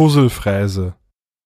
Fusselfräse.